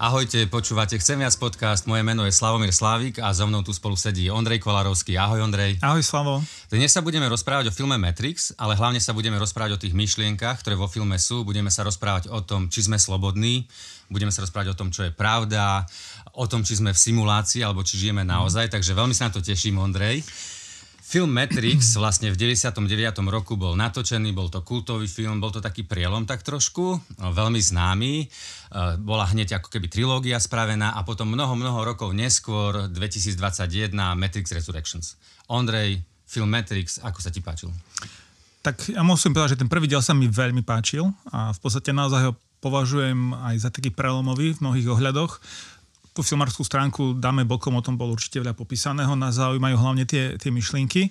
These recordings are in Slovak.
Ahojte, počúvate Chcem viac podcast, moje meno je Slavomír Slávik a so mnou tu spolu sedí Ondrej Kolarovský. Ahoj Ondrej. Ahoj Slavo. Dnes sa budeme rozprávať o filme Matrix, ale hlavne sa budeme rozprávať o tých myšlienkach, ktoré vo filme sú. Budeme sa rozprávať o tom, či sme slobodní, budeme sa rozprávať o tom, čo je pravda, o tom, či sme v simulácii alebo či žijeme naozaj, takže veľmi sa na to teším, Ondrej. Film Matrix vlastne v 99. roku bol natočený, bol to kultový film, bol to taký prielom tak trošku, veľmi známy. E, bola hneď ako keby trilógia spravená a potom mnoho, mnoho rokov neskôr, 2021, Matrix Resurrections. Ondrej, film Matrix, ako sa ti páčil? Tak ja musím povedať, že ten prvý diel sa mi veľmi páčil a v podstate naozaj ho považujem aj za taký prelomový v mnohých ohľadoch tú filmárskú stránku dáme bokom, o tom bolo určite veľa popísaného, nás zaujímajú hlavne tie, tie myšlienky.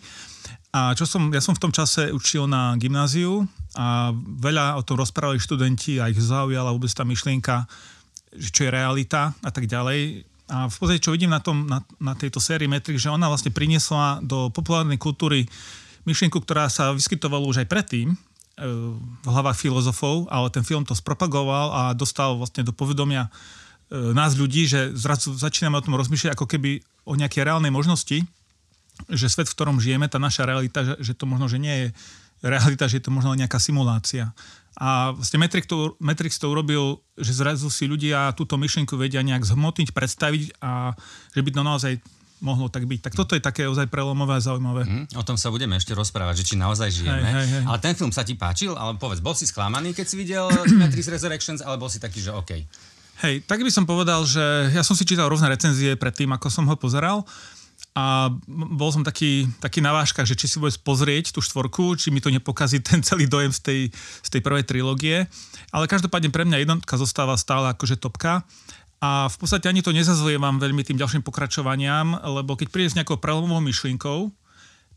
A čo som, ja som v tom čase učil na gymnáziu a veľa o tom rozprávali študenti a ich zaujala vôbec tá myšlienka, čo je realita a tak ďalej. A v podstate, čo vidím na, tom, na, na tejto sérii Matrix, že ona vlastne priniesla do populárnej kultúry myšlienku, ktorá sa vyskytovala už aj predtým, e, v hlavách filozofov, ale ten film to spropagoval a dostal vlastne do povedomia nás ľudí, že zrazu začíname o tom rozmýšľať ako keby o nejakej reálnej možnosti, že svet, v ktorom žijeme, tá naša realita, že, že to možno, že nie je realita, že je to možno nejaká simulácia. A vlastne Matrix to, Matrix to urobil, že zrazu si ľudia túto myšlienku vedia nejak zhmotniť, predstaviť a že by to naozaj mohlo tak byť. Tak toto je také ozaj prelomové a zaujímavé. Mm, o tom sa budeme ešte rozprávať, že či naozaj žijeme. Hej, hej, hej. Ale ten film sa ti páčil? Ale povedz, bol si sklamaný, keď si videl Matrix Resurrections, ale bol si taký, že OK. Hej, tak by som povedal, že ja som si čítal rôzne recenzie pred tým, ako som ho pozeral a bol som taký, taký na váškach, že či si vôbec pozrieť tú štvorku, či mi to nepokazí ten celý dojem z tej, z tej prvej trilógie. Ale každopádne pre mňa jednotka zostáva stále akože topka. A v podstate ani to nezazlievam veľmi tým ďalším pokračovaniam, lebo keď príde s nejakou prelomovou myšlienkou,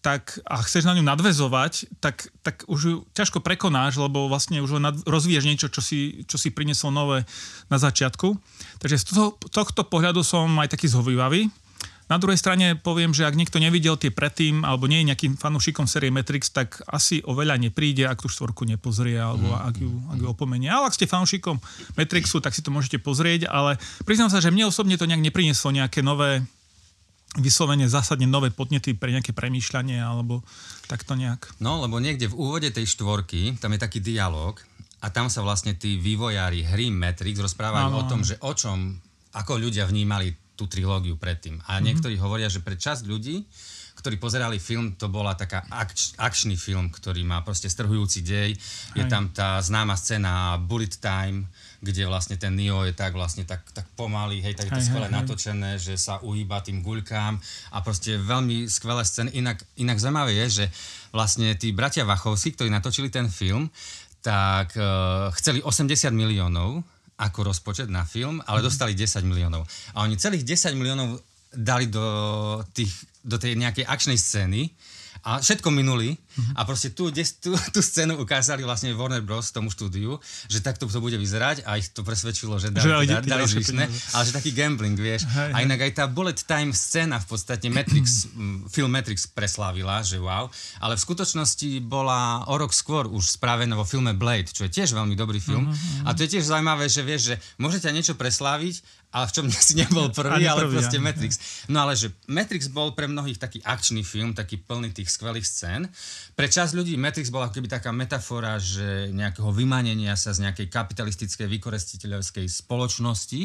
tak a chceš na ňu nadvezovať, tak, tak už ju ťažko prekonáš, lebo vlastne už nad, rozvíješ niečo, čo si, čo si priniesol nové na začiatku. Takže z toho, tohto pohľadu som aj taký zhovývavý. Na druhej strane poviem, že ak niekto nevidel tie predtým, alebo nie je nejakým fanúšikom série Matrix, tak asi o veľa nepríde, ak tú štvorku nepozrie, alebo mm. ak ju, ak ju opomenie. Ale ak ste fanúšikom Matrixu, tak si to môžete pozrieť, ale priznám sa, že mne osobne to nejak neprinieslo nejaké nové vyslovene zásadne nové podnety pre nejaké premýšľanie alebo takto nejak. No, lebo niekde v úvode tej štvorky, tam je taký dialog a tam sa vlastne tí vývojári hry Matrix rozprávajú ano. o tom, že o čom, ako ľudia vnímali tú trilógiu predtým. A mm-hmm. niektorí hovoria, že pre časť ľudí, ktorí pozerali film, to bola taká akč, akčný film, ktorý má proste strhujúci dej. Je tam tá známa scéna Bullet Time, kde vlastne ten Neo je tak vlastne tak, tak pomalý, hej, tak je to skvelé natočené, že sa uhýba tým guľkám a proste veľmi skvelé scény. Inak, inak zaujímavé je, že vlastne tí bratia Vachovskí, ktorí natočili ten film, tak uh, chceli 80 miliónov ako rozpočet na film, ale mm. dostali 10 miliónov. A oni celých 10 miliónov dali do, tých, do tej nejakej akčnej scény, a všetko minuli mm-hmm. a proste tú, tú, tú scénu ukázali vlastne Warner Bros. tomu štúdiu, že takto to bude vyzerať a ich to presvedčilo, že dali, že dali, dali zvyšné, ale že taký gambling, vieš. Hej, a inak aj tá bullet time scéna v podstate Matrix, film Matrix preslávila, že wow, ale v skutočnosti bola o rok skôr už spravená vo filme Blade, čo je tiež veľmi dobrý film. Mm-hmm. A to je tiež zaujímavé, že vieš, že môžete niečo presláviť ale v čom si nebol prvý, ale prvý, proste ja. Matrix. No ale že Matrix bol pre mnohých taký akčný film, taký plný tých skvelých scén. Pre časť ľudí Matrix bola keby taká metafora, že nejakého vymanenia sa z nejakej kapitalistickej, vykoristiteľovskej spoločnosti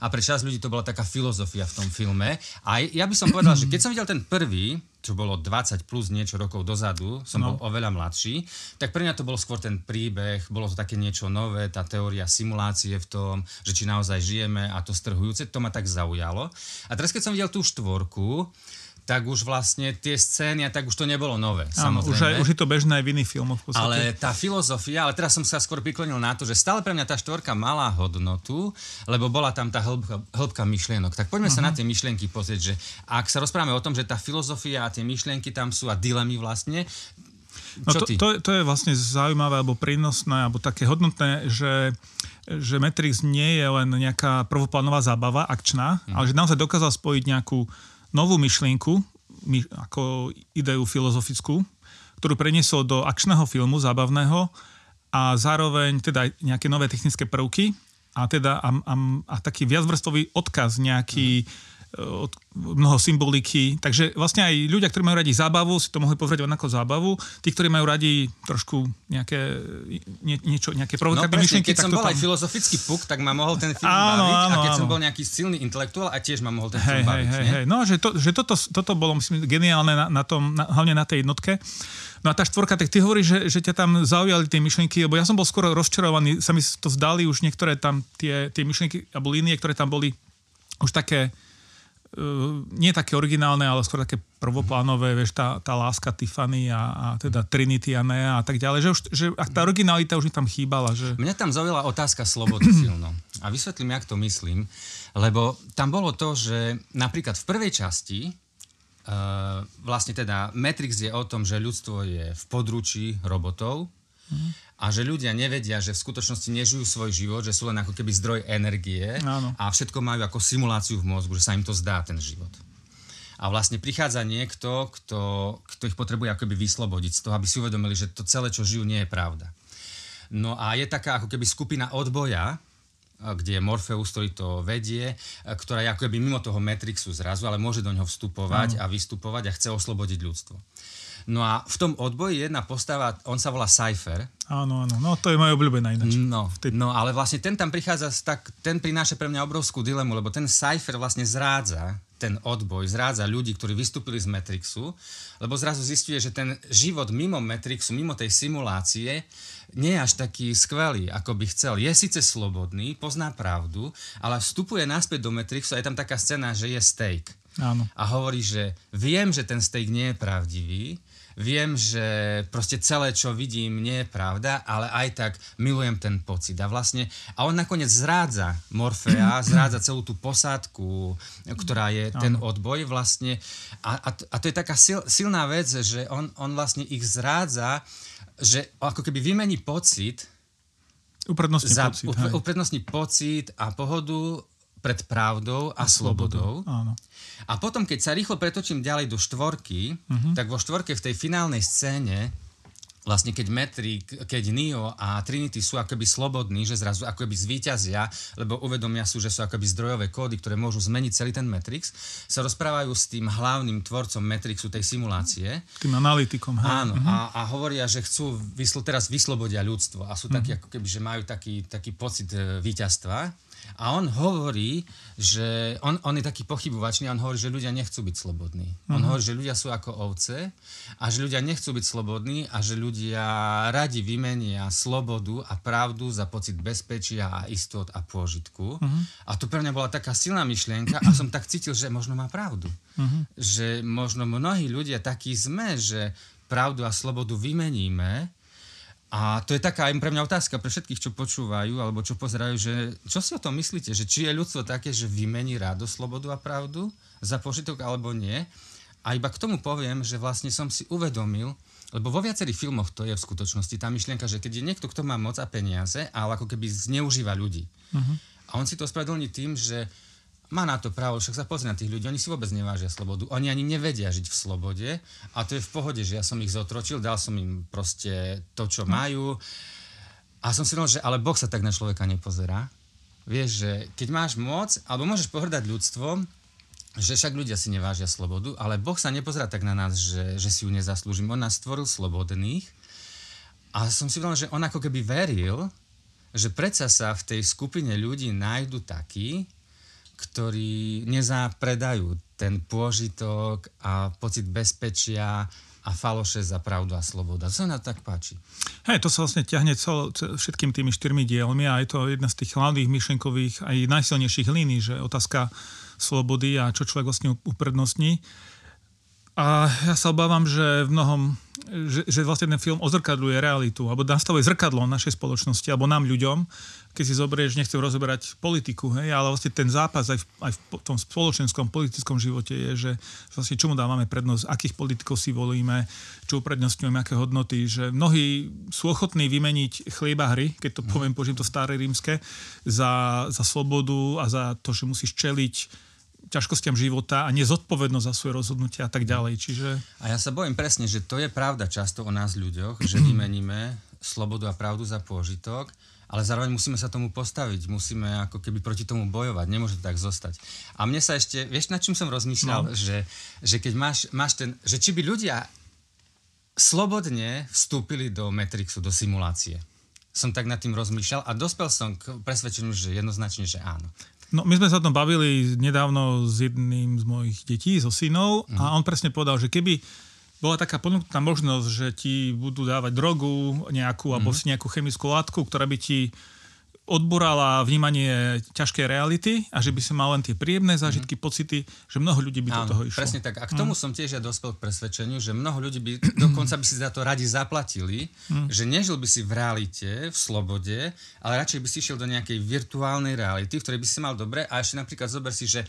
a pre časť ľudí to bola taká filozofia v tom filme. A ja by som povedal, že keď som videl ten prvý, čo bolo 20 plus niečo rokov dozadu, som no. bol oveľa mladší, tak pre mňa to bol skôr ten príbeh, bolo to také niečo nové, tá teória simulácie v tom, že či naozaj žijeme a to strhujúce, to ma tak zaujalo. A teraz keď som videl tú štvorku, tak už vlastne tie scény, tak už to nebolo nové, Áno. Už, aj, už je to bežné aj v iných filmoch v podstate. Ale tá filozofia, ale teraz som sa skôr priklonil na to, že stále pre mňa tá štvorka mala hodnotu, lebo bola tam tá hĺbka, hĺbka myšlienok. Tak poďme uh-huh. sa na tie myšlienky pozrieť, že ak sa rozprávame o tom, že tá filozofia a tie myšlienky tam sú a dilemy vlastne, No to, to, to je vlastne zaujímavé alebo prínosné alebo také hodnotné, že, že Matrix nie je len nejaká prvoplánová zábava, akčná, mm. ale že naozaj dokázal spojiť nejakú novú myšlienku, my, ako ideu filozofickú, ktorú preniesol do akčného filmu, zábavného a zároveň teda nejaké nové technické prvky a, teda, a, a, a taký viacvrstový odkaz nejaký, mm od mnoho symboliky. Takže vlastne aj ľudia, ktorí majú radi zábavu, si to mohli pozrieť ako zábavu. Tí, ktorí majú radi trošku nejaké, nie, niečo, nejaké provokatívne no, myšlienky. Keď som bol tam... aj filozofický puk, tak ma mohol ten film áno, baviť. Áno, a keď áno. som bol nejaký silný intelektuál, a tiež ma mohol ten film hej, baviť. Hej, hej. No, že, to, že toto, toto bolo myslím, geniálne na, na tom, na, hlavne na tej jednotke. No a tá štvorka, tak ty hovoríš, že, že ťa tam zaujali tie myšlienky, lebo ja som bol skoro rozčarovaný, sa mi to zdali už niektoré tam tie, tie myšlienky alebo línie, ktoré tam boli už také nie také originálne, ale skôr také prvoplánové, vieš, tá, tá láska Tiffany a, a teda Trinity a Nea a tak ďalej, že, už, že tá originalita už mi tam chýbala. Že... Mňa tam zaujala otázka slobody silno. A vysvetlím, jak to myslím, lebo tam bolo to, že napríklad v prvej časti uh, vlastne teda Matrix je o tom, že ľudstvo je v područí robotov, a že ľudia nevedia, že v skutočnosti nežijú svoj život, že sú len ako keby zdroj energie Áno. a všetko majú ako simuláciu v mozgu, že sa im to zdá, ten život. A vlastne prichádza niekto, kto, kto ich potrebuje akoby vyslobodiť z toho, aby si uvedomili, že to celé, čo žijú, nie je pravda. No a je taká ako keby skupina odboja, kde je Morpheus, ktorý to vedie, ktorá je ako keby mimo toho Matrixu zrazu, ale môže do ňoho vstupovať Áno. a vystupovať a chce oslobodiť ľudstvo. No a v tom odboji jedna postava, on sa volá Cypher. Áno, áno, no to je moja obľúbená ináč. No, tej... no ale vlastne ten tam prichádza, tak, ten prináša pre mňa obrovskú dilemu, lebo ten Cypher vlastne zrádza ten odboj, zrádza ľudí, ktorí vystúpili z Matrixu, lebo zrazu zistuje, že ten život mimo Matrixu, mimo tej simulácie, nie je až taký skvelý, ako by chcel. Je síce slobodný, pozná pravdu, ale vstupuje naspäť do Matrixu a je tam taká scéna, že je steak. Áno. A hovorí, že viem, že ten steak nie je pravdivý, viem, že proste celé, čo vidím, nie je pravda, ale aj tak milujem ten pocit. A vlastne, a on nakoniec zrádza Morfea, zrádza celú tú posádku, ktorá je ten odboj vlastne. A, a, to, a to je taká sil, silná vec, že on, on vlastne ich zrádza, že ako keby vymení pocit, Uprednostní za, pocit. Uprednostní pocit a pohodu pred pravdou a, a slobodou. Áno. A potom, keď sa rýchlo pretočím ďalej do štvorky, uh-huh. tak vo štvorke v tej finálnej scéne vlastne keď Metrik, keď Neo a Trinity sú akoby slobodní, že zrazu akoby zvíťazia, lebo uvedomia sú, že sú akoby zdrojové kódy, ktoré môžu zmeniť celý ten Matrix, sa rozprávajú s tým hlavným tvorcom Matrixu, tej simulácie. Tým analytikom. Hej. Áno, uh-huh. a, a hovoria, že chcú vyslo, teraz vyslobodia ľudstvo a sú takí, ako keby, že majú taký, taký pocit e, víťazstva. A on hovorí, že on, on je taký pochybovačný, on hovorí, že ľudia nechcú byť slobodní. Uh-huh. On mhm. hovorí, že ľudia sú ako ovce a že ľudia nechcú byť slobodní a že ľudia radi vymenia slobodu a pravdu za pocit bezpečia a istot a pôžitku. Uh-huh. A to pre mňa bola taká silná myšlienka a som tak cítil, že možno má pravdu. Uh-huh. Že možno mnohí ľudia takí sme, že pravdu a slobodu vymeníme a to je taká aj pre mňa otázka pre všetkých, čo počúvajú alebo čo pozerajú, že čo si o tom myslíte, že či je ľudstvo také, že vymení rádo slobodu a pravdu za požitok alebo nie. A iba k tomu poviem, že vlastne som si uvedomil, lebo vo viacerých filmoch to je v skutočnosti tá myšlienka, že keď je niekto, kto má moc a peniaze, ale ako keby zneužíva ľudí. Uh-huh. A on si to ospravedlní tým, že má na to právo, však sa pozrie na tých ľudí, oni si vôbec nevážia slobodu, oni ani nevedia žiť v slobode a to je v pohode, že ja som ich zotročil, dal som im proste to, čo majú a som si povedal, že ale Boh sa tak na človeka nepozerá. Vieš, že keď máš moc, alebo môžeš pohrdať ľudstvom, že však ľudia si nevážia slobodu, ale Boh sa nepozerá tak na nás, že, že si ju nezaslúžim. On nás stvoril slobodných a som si povedal, že on ako keby veril, že predsa sa v tej skupine ľudí nájdu takí, ktorí nezapredajú ten pôžitok a pocit bezpečia a faloše za pravdu a sloboda. To sa na tak páči. Hej, to sa vlastne ťahne cel, všetkým tými štyrmi dielmi a je to jedna z tých hlavných myšlenkových aj najsilnejších línií, že otázka slobody a čo človek vlastne uprednostní. A ja sa obávam, že v mnohom, že, že vlastne ten film ozrkadľuje realitu, alebo nastavuje zrkadlo našej spoločnosti, alebo nám ľuďom, keď si zoberieš, nechcem rozoberať politiku, hej, ale vlastne ten zápas aj v, aj v tom spoločenskom, politickom živote je, že vlastne čomu dávame prednosť, akých politikov si volíme, čo uprednostňujeme, aké hodnoty, že mnohí sú ochotní vymeniť chlieba hry, keď to poviem, požijem to staré rímske, za, za slobodu a za to, že musíš čeliť ťažkostiam života a nezodpovednosť za svoje rozhodnutia a tak ďalej. Čiže... A ja sa bojím presne, že to je pravda často o nás ľuďoch, že vymeníme slobodu a pravdu za pôžitok ale zároveň musíme sa tomu postaviť, musíme ako keby proti tomu bojovať, nemôže to tak zostať. A mne sa ešte, vieš, na čím som rozmýšľal, no. že, že keď máš, máš ten, že či by ľudia slobodne vstúpili do Matrixu, do simulácie. Som tak nad tým rozmýšľal a dospel som k presvedčeniu, že jednoznačne, že áno. No, my sme sa o tom bavili nedávno s jedným z mojich detí, so synov, mm. a mhm. on presne povedal, že keby bola taká ponúknutá možnosť, že ti budú dávať drogu nejakú, mm. alebo mhm. si nejakú chemickú látku, ktorá by ti odborala vnímanie ťažkej reality a že by si mal len tie príjemné zážitky, mm. pocity, že mnoho ľudí by Áno, do toho išlo. Presne tak. A k tomu mm. som tiež ja dospel k presvedčeniu, že mnoho ľudí by dokonca by si za to radi zaplatili, mm. že nežil by si v realite, v slobode, ale radšej by si išiel do nejakej virtuálnej reality, v ktorej by si mal dobre a ešte napríklad zober si, že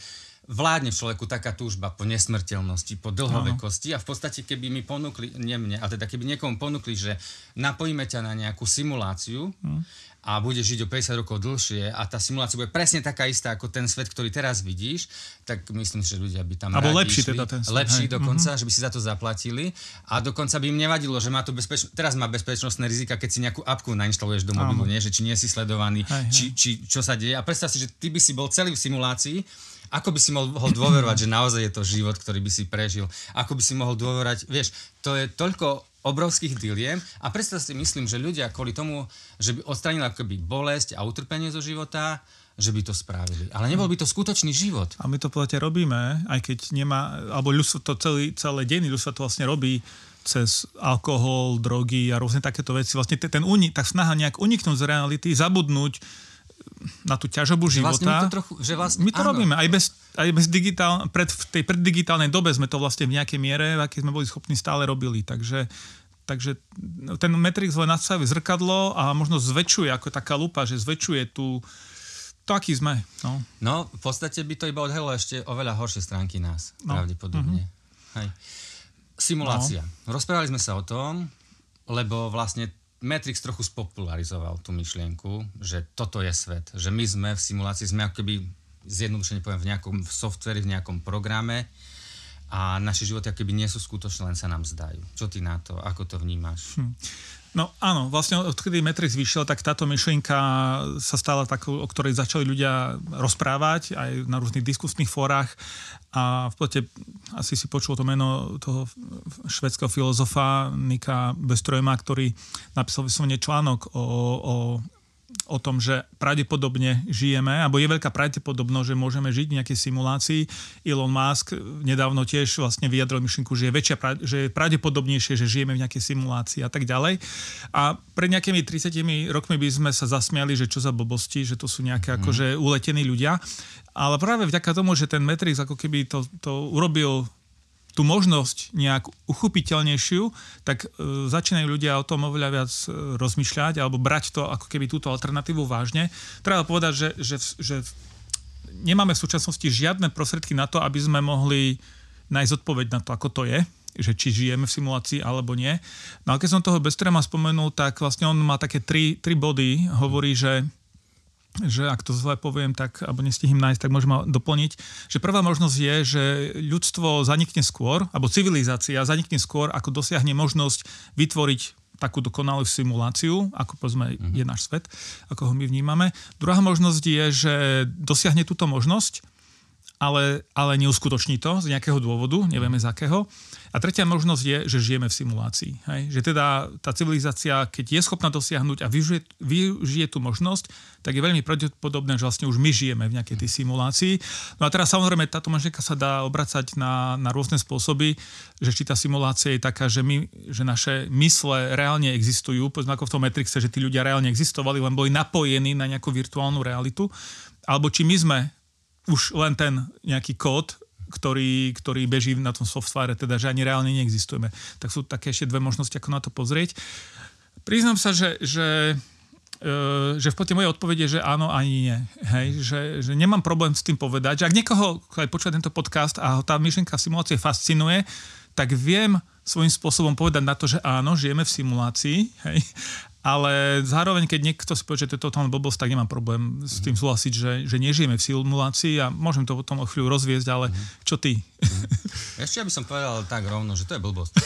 vládne v človeku taká túžba po nesmrteľnosti, po dlhovekosti a v podstate keby mi ponúkli, nie mne, ale teda keby niekomu ponúkli, že napojíme ťa na nejakú simuláciu mm. A budeš žiť o 50 rokov dlhšie a tá simulácia bude presne taká istá ako ten svet, ktorý teraz vidíš, tak myslím, že ľudia by tam Abo lepší išli, teda ten svet. Lepší hej. dokonca, mm-hmm. že by si za to zaplatili a dokonca by im nevadilo, že má to bezpeč... teraz má bezpečnostné rizika, keď si nejakú apku nainštaluješ do mobilu, nie? že či nie si sledovaný, hej, či, či čo sa deje a predstav si, že ty by si bol celý v simulácii ako by si mohol dôverovať, že naozaj je to život, ktorý by si prežil? Ako by si mohol dôverovať? Vieš, to je toľko obrovských diliem a predstav si myslím, že ľudia kvôli tomu, že by odstranili akoby bolesť a utrpenie zo života, že by to spravili. Ale nebol by to skutočný život. A my to podstate robíme, aj keď nemá, alebo ľudstvo to celý, celé deny ľudstvo to vlastne robí cez alkohol, drogy a rôzne takéto veci. Vlastne ten, ten tak snaha nejak uniknúť z reality, zabudnúť na tú ťažobu že života. Vlastne my to, trochu, že vlastne, my to robíme. Aj bez, aj bez digitál, pred, v tej preddigitálnej dobe sme to vlastne v nejakej miere, v akej sme boli schopní, stále robili. Takže, takže ten Matrix len nastaví zrkadlo a možno zväčšuje, ako taká lupa, že zväčšuje tú, to, aký sme. No. no, v podstate by to iba odhalilo ešte oveľa horšie stránky nás, no. pravdepodobne. Mm-hmm. Hej. Simulácia. No. Rozprávali sme sa o tom, lebo vlastne Matrix trochu spopularizoval tú myšlienku, že toto je svet, že my sme v simulácii, sme ako keby zjednodušene poviem v nejakom softveri, v nejakom programe a naše životy ako keby nie sú skutočné, len sa nám zdajú. Čo ty na to? Ako to vnímaš? Hm. No áno, vlastne odkedy Matrix vyšiel, tak táto myšlienka sa stala takou, o ktorej začali ľudia rozprávať aj na rôznych diskusných fórach. A v podstate asi si počul to meno toho švedského filozofa Nika Bestrojma, ktorý napísal vyslovene článok o, o o tom, že pravdepodobne žijeme, alebo je veľká pravdepodobnosť, že môžeme žiť v nejakej simulácii. Elon Musk nedávno tiež vlastne vyjadril myšlienku, že je, väčšia, že je pravdepodobnejšie, že žijeme v nejakej simulácii a tak ďalej. A pred nejakými 30 rokmi by sme sa zasmiali, že čo za blbosti, že to sú nejaké mm. akože uletení ľudia. Ale práve vďaka tomu, že ten Matrix ako keby to, to urobil tú možnosť nejak uchopiteľnejšiu, tak e, začínajú ľudia o tom oveľa viac e, rozmýšľať alebo brať to ako keby túto alternatívu vážne. Treba povedať, že, že, že nemáme v súčasnosti žiadne prostriedky na to, aby sme mohli nájsť odpoveď na to, ako to je že či žijeme v simulácii alebo nie. No a keď som toho Bestrema spomenul, tak vlastne on má také tri, tri body. Hovorí, že že ak to zle poviem, tak, alebo nestihím nájsť, tak môžem doplniť, že prvá možnosť je, že ľudstvo zanikne skôr, alebo civilizácia zanikne skôr, ako dosiahne možnosť vytvoriť takú dokonalú simuláciu, ako povedzme mm-hmm. je náš svet, ako ho my vnímame. Druhá možnosť je, že dosiahne túto možnosť, ale, ale neuskutoční to z nejakého dôvodu, nevieme z akého. A tretia možnosť je, že žijeme v simulácii. Hej? Že teda tá civilizácia, keď je schopná dosiahnuť a vyžije, vyžije tú možnosť, tak je veľmi pravdepodobné, že vlastne už my žijeme v nejakej tej simulácii. No a teraz samozrejme táto myšlienka sa dá obracať na, na rôzne spôsoby, že či tá simulácia je taká, že, my, že naše mysle reálne existujú, povedzme ako v tom Matrixe, že tí ľudia reálne existovali, len boli napojení na nejakú virtuálnu realitu, alebo či my sme už len ten nejaký kód, ktorý, ktorý beží na tom softvare, teda že ani reálne neexistujeme. Tak sú také ešte dve možnosti, ako na to pozrieť. Priznám sa, že, že e, že v podstate moje odpovede je, že áno, ani nie. Hej, že, že nemám problém s tým povedať, že ak niekoho, aj počúva tento podcast a tá myšlienka simulácie fascinuje, tak viem svojím spôsobom povedať na to, že áno, žijeme v simulácii, hej, ale zároveň, keď niekto si povie, že to je totálna blbosť, tak nemám problém s tým súhlasiť, že, že nežijeme v simulácii a môžem to potom o chvíľu rozviesť, ale mhm. čo ty? Mhm. Ešte by som povedal tak rovno, že to je blbosť.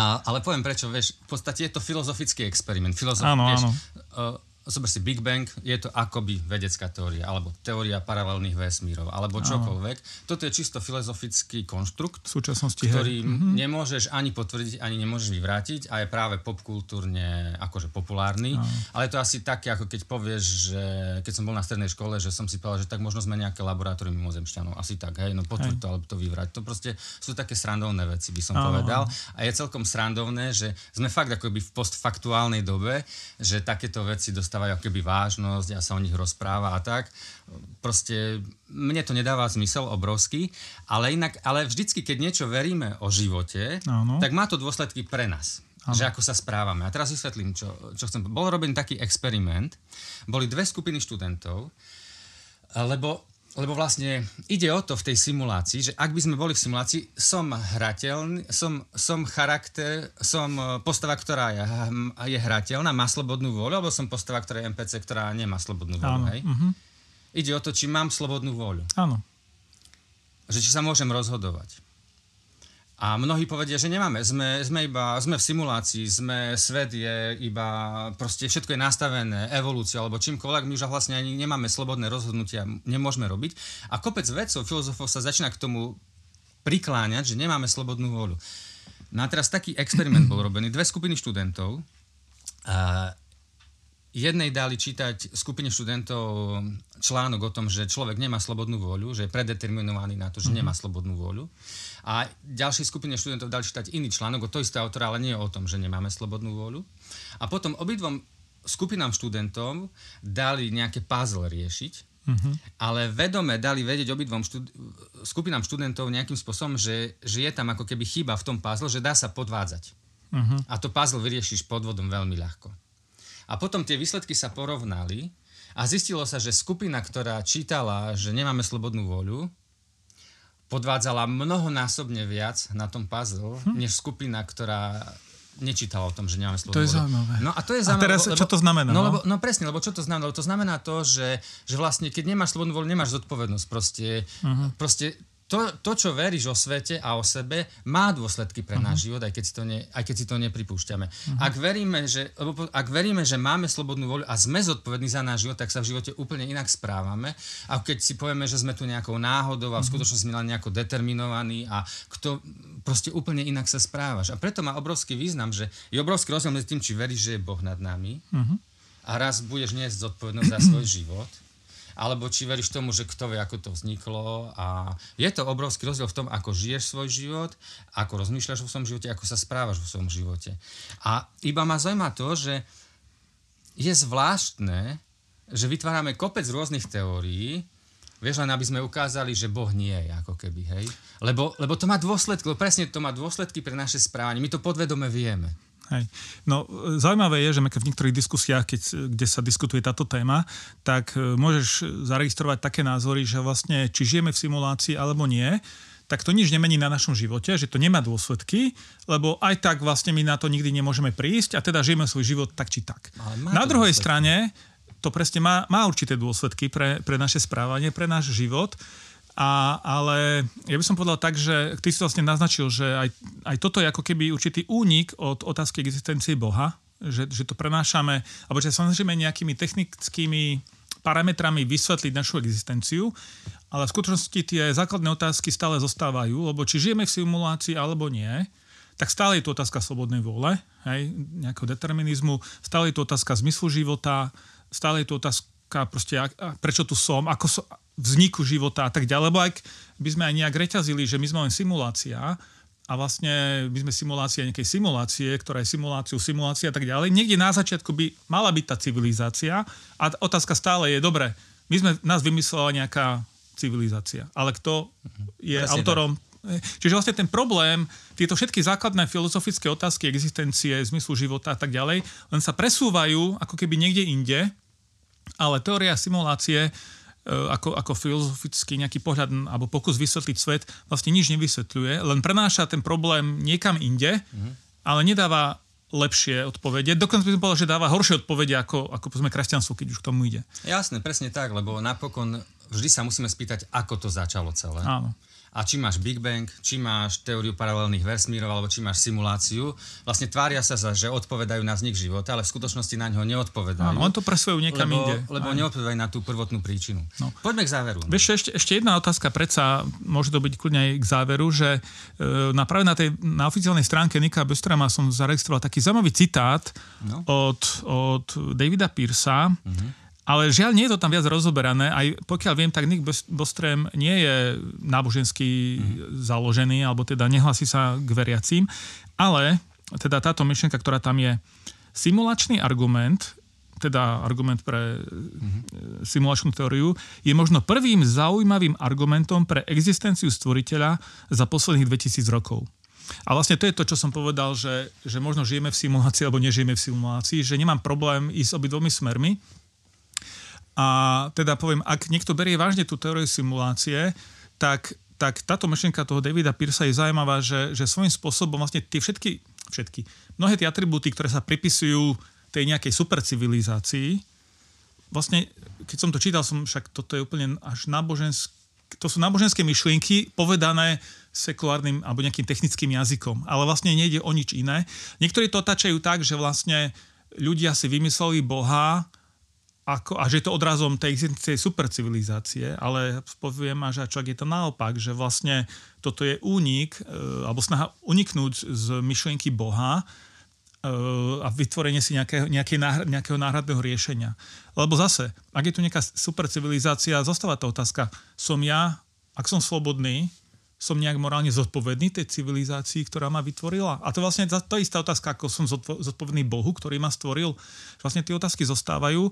A, ale poviem prečo, vieš, v podstate je to filozofický experiment. Filozof, áno, vieš, áno. Uh, zober si Big Bang, je to akoby vedecká teória, alebo teória paralelných vesmírov, alebo čokoľvek. Toto je čisto filozofický konštrukt, v súčasnosti, ktorý mm-hmm. nemôžeš ani potvrdiť, ani nemôžeš vyvrátiť a je práve popkultúrne akože populárny. Áno. Ale je to asi také, ako keď povieš, že keď som bol na strednej škole, že som si povedal, že tak možno sme nejaké laboratórium mimozemšťanov. Asi tak, hej, no potvrď to, alebo to vyvrať. To proste sú také srandovné veci, by som áno. povedal. A je celkom srandovné, že sme fakt akoby v postfaktuálnej dobe, že takéto veci dostávajú dostávajú akoby vážnosť a sa o nich rozpráva a tak. Proste mne to nedáva zmysel obrovský, ale inak, ale vždycky, keď niečo veríme o živote, ano. tak má to dôsledky pre nás. Ano. Že ako sa správame. A teraz vysvetlím, čo, čo chcem. Bol robený taký experiment. Boli dve skupiny študentov, lebo lebo vlastne ide o to v tej simulácii, že ak by sme boli v simulácii, som hrateľný, som, som charakter, som e, postava, ktorá je, je hrateľná, má slobodnú vôľu, alebo som postava, ktorá je NPC, ktorá nemá slobodnú vôľu, hej? Uh-huh. Ide o to, či mám slobodnú vôľu. Áno. Že či sa môžem rozhodovať. A mnohí povedia, že nemáme. Sme, sme iba sme v simulácii, sme, svet je iba, proste všetko je nastavené, evolúcia alebo čímkoľvek, my už vlastne ani nemáme slobodné rozhodnutia, nemôžeme robiť. A kopec vedcov, filozofov sa začína k tomu prikláňať, že nemáme slobodnú vôľu. No a teraz taký experiment bol robený. Dve skupiny študentov. A jednej dali čítať skupine študentov článok o tom, že človek nemá slobodnú vôľu, že je predeterminovaný na to, že nemá slobodnú vôľu. A ďalšej skupine študentov dali čítať iný článok o to isté autora, ale nie o tom, že nemáme slobodnú vôľu. A potom obidvom skupinám študentov dali nejaké puzzle riešiť, Uh-huh. Ale vedome dali vedieť obidvom štud- skupinám študentov nejakým spôsobom, že, že je tam ako keby chyba v tom puzzle, že dá sa podvádzať. Uh-huh. A to puzzle vyriešiš podvodom veľmi ľahko. A potom tie výsledky sa porovnali a zistilo sa, že skupina, ktorá čítala, že nemáme slobodnú voľu, podvádzala mnohonásobne viac na tom puzzle, hm? než skupina, ktorá nečítala o tom, že nemáme slovo. To je zaujímavé. No a to je zaujímavé. A teraz, lebo, čo to znamená? No, no? Lebo, no presne, lebo čo to znamená? Lebo to znamená to, že, že vlastne, keď nemáš slobodnú voľu, nemáš zodpovednosť. Proste, uh-huh. proste to, to, čo veríš o svete a o sebe, má dôsledky pre uh-huh. náš mhm. život, aj keď si to, ne, aj keď si to nepripúšťame. Uh-huh. Ak, veríme, že, lebo, ak veríme, že máme slobodnú voľu a sme zodpovední za náš život, tak sa v živote úplne inak správame. A keď si povieme, že sme tu nejakou náhodou a v mhm. skutočnosti sme len nejako determinovaní a kto proste úplne inak sa správaš. A preto má obrovský význam, že je obrovský rozdiel medzi tým, či veríš, že je Boh nad nami uh-huh. a raz budeš niesť zodpovednosť za svoj život alebo či veríš tomu, že kto vie, ako to vzniklo a je to obrovský rozdiel v tom, ako žiješ svoj život, ako rozmýšľaš vo svojom živote, ako sa správaš vo svojom živote. A iba ma zaujíma to, že je zvláštne, že vytvárame kopec rôznych teórií, Vieš, len aby sme ukázali, že Boh nie je, ako keby, hej? Lebo, lebo to má dôsledky, presne to má dôsledky pre naše správanie. My to podvedome vieme. Hej. No, zaujímavé je, že v niektorých diskusiách, keď, kde sa diskutuje táto téma, tak e, môžeš zaregistrovať také názory, že vlastne či žijeme v simulácii alebo nie, tak to nič nemení na našom živote, že to nemá dôsledky, lebo aj tak vlastne my na to nikdy nemôžeme prísť a teda žijeme svoj život tak či tak. Na druhej dôsledky. strane to presne má, má určité dôsledky pre, pre naše správanie, pre náš život a, ale ja by som povedal tak, že ty si vlastne naznačil, že aj, aj toto je ako keby určitý únik od otázky existencie Boha, že, že to prenášame, alebo že sa snažíme nejakými technickými parametrami vysvetliť našu existenciu, ale v skutočnosti tie základné otázky stále zostávajú, lebo či žijeme v simulácii alebo nie, tak stále je tu otázka slobodnej vôle, hej, nejakého determinizmu, stále je tu otázka zmyslu života, stále je tu otázka proste, prečo tu som, ako so, vzniku života a tak ďalej, lebo ak by sme aj nejak reťazili, že my sme len simulácia a vlastne my sme simulácia nejakej simulácie, ktorá je simuláciu, simulácia a tak ďalej, niekde na začiatku by mala byť tá civilizácia a otázka stále je, dobre, my sme, nás vymyslela nejaká civilizácia, ale kto je Presne autorom tak. Čiže vlastne ten problém, tieto všetky základné filozofické otázky existencie, zmyslu života a tak ďalej, len sa presúvajú ako keby niekde inde, ale teória simulácie E, ako, ako filozofický nejaký pohľad alebo pokus vysvetliť svet vlastne nič nevysvetľuje, len prenáša ten problém niekam inde, mm-hmm. ale nedáva lepšie odpovede. Dokonca by som povedal, že dáva horšie odpovede ako, ako sme kresťanstvo, keď už k tomu ide. Jasné, presne tak, lebo napokon vždy sa musíme spýtať, ako to začalo celé. Áno. A či máš Big Bang, či máš teóriu paralelných vesmírov, alebo či máš simuláciu, vlastne tvária sa, za, že odpovedajú na vznik života, ale v skutočnosti na ňo neodpovedajú. Áno, on to presvojú niekam lebo, inde. Lebo neodpovedajú na tú prvotnú príčinu. No. Poďme k záveru. Vieš, ešte, ešte jedna otázka, predsa môže to byť kľudne aj k záveru, že e, na, práve na tej na oficiálnej stránke Nika Bestrama som zaregistroval taký zaujímavý citát no. od, od Davida Pearsa, mm-hmm ale žiaľ, nie je to tam viac rozoberané. Aj pokiaľ viem, tak Nick Bostrem nie je náboženský mm. založený, alebo teda nehlasí sa k veriacím. Ale teda táto myšlienka, ktorá tam je, simulačný argument, teda argument pre mm-hmm. simulačnú teóriu, je možno prvým zaujímavým argumentom pre existenciu stvoriteľa za posledných 2000 rokov. A vlastne to je to, čo som povedal, že, že možno žijeme v simulácii alebo nežijeme v simulácii, že nemám problém ísť obidvomi smermi, a teda poviem, ak niekto berie vážne tú teóriu simulácie, tak, tak táto myšlienka toho Davida Pearsa je zaujímavá, že, že svojím spôsobom vlastne tie všetky, všetky, mnohé tie atribúty, ktoré sa pripisujú tej nejakej supercivilizácii, vlastne, keď som to čítal, som však toto je úplne až náboženské, to sú náboženské myšlienky povedané sekulárnym alebo nejakým technickým jazykom, ale vlastne nejde o nič iné. Niektorí to otačajú tak, že vlastne ľudia si vymysleli Boha, ako, a že je to odrazom tej existencie supercivilizácie, ale poviem až, čo ak je to naopak, že vlastne toto je únik, e, alebo snaha uniknúť z myšlienky Boha e, a vytvorenie si nejakého, nejaké nejakého náhradného riešenia. Lebo zase, ak je tu nejaká supercivilizácia, zostáva tá otázka, som ja, ak som slobodný, som nejak morálne zodpovedný tej civilizácii, ktorá ma vytvorila? A to vlastne to istá otázka, ako som zodpovedný Bohu, ktorý ma stvoril. Vlastne tie otázky zostávajú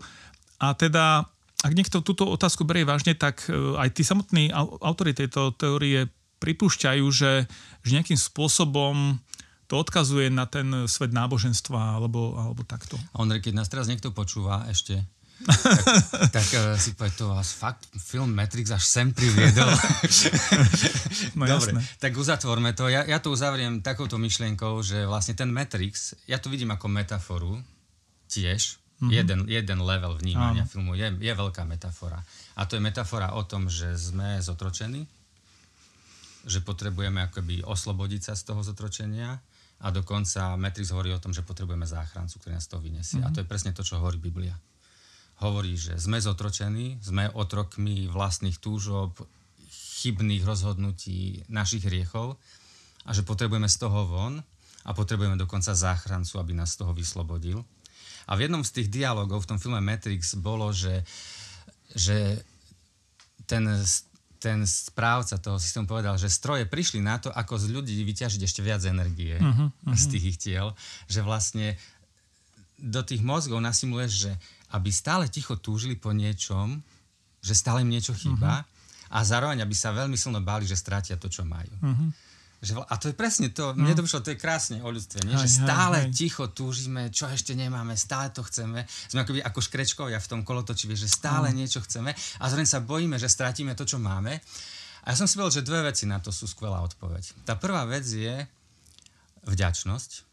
a teda, ak niekto túto otázku berie vážne, tak e, aj tí samotní autory tejto teórie pripúšťajú, že, že nejakým spôsobom to odkazuje na ten svet náboženstva alebo, alebo takto. A keď nás teraz niekto počúva ešte, tak, tak uh, si povie, to vás fakt film Matrix až sem priviedol. no Dobre, jasné. tak uzatvorme to. Ja, ja to uzavriem takouto myšlienkou, že vlastne ten Matrix, ja to vidím ako metaforu tiež, Mm-hmm. Jeden, jeden level vnímania Áno. filmu je, je veľká metafora. A to je metafora o tom, že sme zotročení, že potrebujeme akoby oslobodiť sa z toho zotročenia a dokonca Matrix hovorí o tom, že potrebujeme záchrancu, ktorý nás to vyniesie. Mm-hmm. A to je presne to, čo hovorí Biblia. Hovorí, že sme zotročení, sme otrokmi vlastných túžob, chybných rozhodnutí, našich riechov a že potrebujeme z toho von a potrebujeme dokonca záchrancu, aby nás z toho vyslobodil. A v jednom z tých dialogov v tom filme Matrix bolo, že, že ten, ten správca toho systému povedal, že stroje prišli na to, ako z ľudí vyťažiť ešte viac energie uh-huh, uh-huh. z tých ich tiel, že vlastne do tých mozgov nasimuluješ, že aby stále ticho túžili po niečom, že stále im niečo chýba uh-huh. a zároveň, aby sa veľmi silno báli, že strátia to, čo majú. Uh-huh. Že, a to je presne to, no. mne to vyšlo, to je krásne o ľudstve, nie? Hej, že stále hej, hej. ticho túžime, čo ešte nemáme, stále to chceme. Sme akoby ako škrečkovia v tom kolotoči, že stále no. niečo chceme a zároveň sa bojíme, že stratíme to, čo máme. A ja som si povedal, že dve veci na to sú skvelá odpoveď. Tá prvá vec je vďačnosť,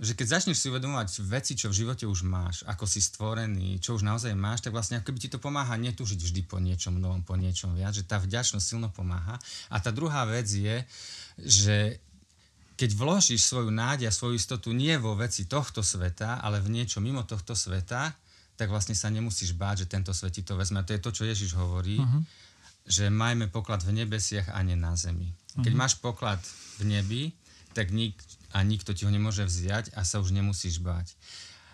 že keď začneš si uvedomovať veci, čo v živote už máš, ako si stvorený, čo už naozaj máš, tak vlastne ako by ti to pomáha netúžiť vždy po niečom novom, po niečom viac, že tá vďačnosť silno pomáha. A tá druhá vec je, že keď vložíš svoju nádej a svoju istotu nie vo veci tohto sveta, ale v niečo mimo tohto sveta, tak vlastne sa nemusíš báť, že tento svet ti to vezme. A to je to, čo Ježiš hovorí, uh-huh. že majme poklad v nebesiach a nie na zemi. Uh-huh. Keď máš poklad v nebi, tak nik, a nikto ti ho nemôže vziať a sa už nemusíš báť.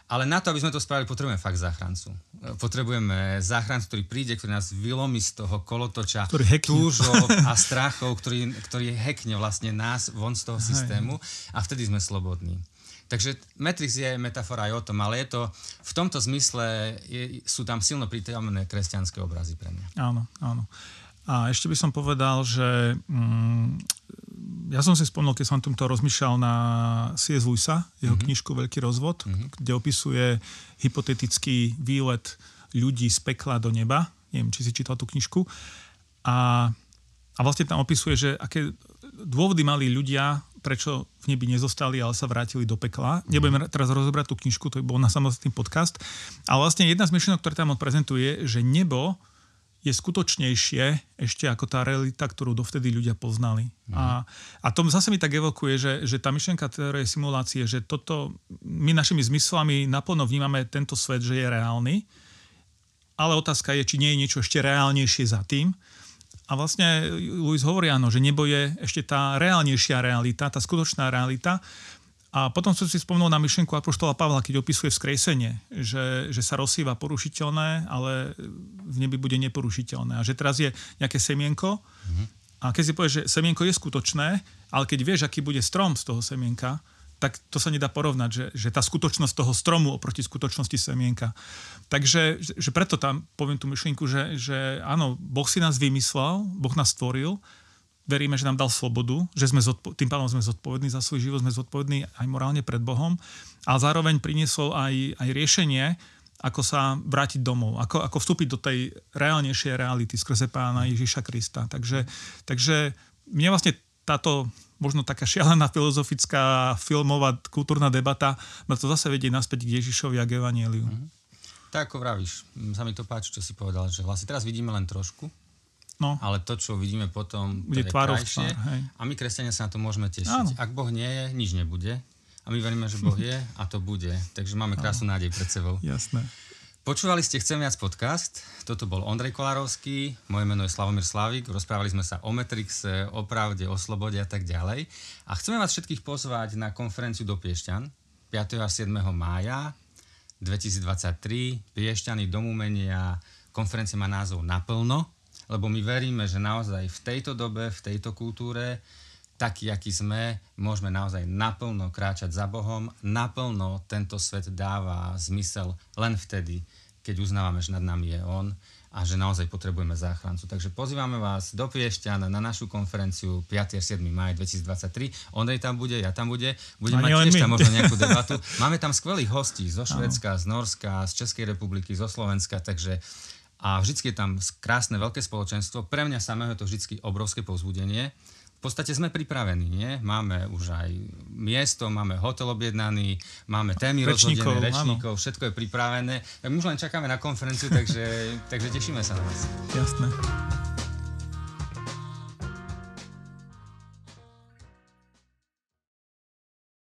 Ale na to, aby sme to spravili, potrebujeme fakt záchrancu. Potrebujeme záchrancu, ktorý príde, ktorý nás vylomí z toho kolotoča túžov a strachov, ktorý, ktorý hekne vlastne nás von z toho systému a vtedy sme slobodní. Takže Matrix je metafora aj o tom, ale je to v tomto zmysle je, sú tam silno prítomné kresťanské obrazy pre mňa. Áno, áno. A ešte by som povedal, že mm, ja som si spomnul, keď som tomto rozmýšľal na C.S. Lewisa, jeho mm-hmm. knižku Veľký rozvod, mm-hmm. kde opisuje hypotetický výlet ľudí z pekla do neba. Neviem, či si čítal tú knižku. A, a vlastne tam opisuje, že aké dôvody mali ľudia, prečo v nebi nezostali, ale sa vrátili do pekla. Nebudem teraz rozobrať tú knižku, to bol na samostatný podcast. Ale vlastne jedna z myšlienok, ktoré tam on prezentuje, že nebo je skutočnejšie ešte ako tá realita, ktorú dovtedy ľudia poznali. Mm. A, a to zase mi tak evokuje, že, že tá myšlienka teórie simulácie, že toto my našimi zmyslami naplno vnímame tento svet, že je reálny, ale otázka je, či nie je niečo ešte reálnejšie za tým. A vlastne Luis hovorí áno, že nebo je ešte tá reálnejšia realita, tá skutočná realita, a potom som si spomenul na myšlienku Apoštola Pavla, keď opisuje vzkriesenie, že, že sa rozsýva porušiteľné, ale v nebi bude neporušiteľné. A že teraz je nejaké semienko mm-hmm. a keď si povieš, že semienko je skutočné, ale keď vieš, aký bude strom z toho semienka, tak to sa nedá porovnať, že, že tá skutočnosť toho stromu oproti skutočnosti semienka. Takže že preto tam poviem tú myšlienku, že, že áno, Boh si nás vymyslel, Boh nás stvoril, veríme, že nám dal slobodu, že sme zodpo- tým pádom sme zodpovední za svoj život, sme zodpovední aj morálne pred Bohom, ale zároveň priniesol aj, aj riešenie, ako sa vrátiť domov, ako, ako vstúpiť do tej reálnejšej reality skrze pána Ježiša Krista. Takže, takže mne vlastne táto možno taká šialená filozofická, filmová, kultúrna debata ma to zase vedie naspäť k Ježišovi a k Evangeliu. Mm-hmm. Tak ako vravíš, sa mi to páči, čo si povedal, že vlastne teraz vidíme len trošku, No. Ale to, čo vidíme potom, bude krajšie. Tvár, hej. A my, kresťania, sa na to môžeme tešiť. Áno. Ak Boh nie je, nič nebude. A my veríme, že Boh je a to bude. Takže máme krásnu nádej pred sebou. Jasné. Počúvali ste Chcem viac podcast. Toto bol Ondrej Kolárovský, moje meno je Slavomír Slavik. Rozprávali sme sa o Metrixe, o pravde, o slobode a tak ďalej. A chceme vás všetkých pozvať na konferenciu do Piešťan 5. a 7. mája 2023. Piešťany, domumenia. Konferencia má názov Naplno lebo my veríme, že naozaj v tejto dobe, v tejto kultúre, taký, aký sme, môžeme naozaj naplno kráčať za Bohom. Naplno tento svet dáva zmysel len vtedy, keď uznávame, že nad nami je On a že naozaj potrebujeme záchrancu. Takže pozývame vás do Piešťan na našu konferenciu 5. a 7. maj 2023. Ondrej tam bude, ja tam bude. Budeme mať tiež tam možno nejakú debatu. Máme tam skvelých hostí zo Švedska, z Norska, z Českej republiky, zo Slovenska, takže a vždycky je tam krásne veľké spoločenstvo. Pre mňa samého je to vždycky obrovské povzbudenie. V podstate sme pripravení, nie? Máme už aj miesto, máme hotel objednaný, máme témy rečníkov, rozhodené, rečníkov, áno. všetko je pripravené. Tak my už len čakáme na konferenciu, takže, takže tešíme sa na vás. Jasné.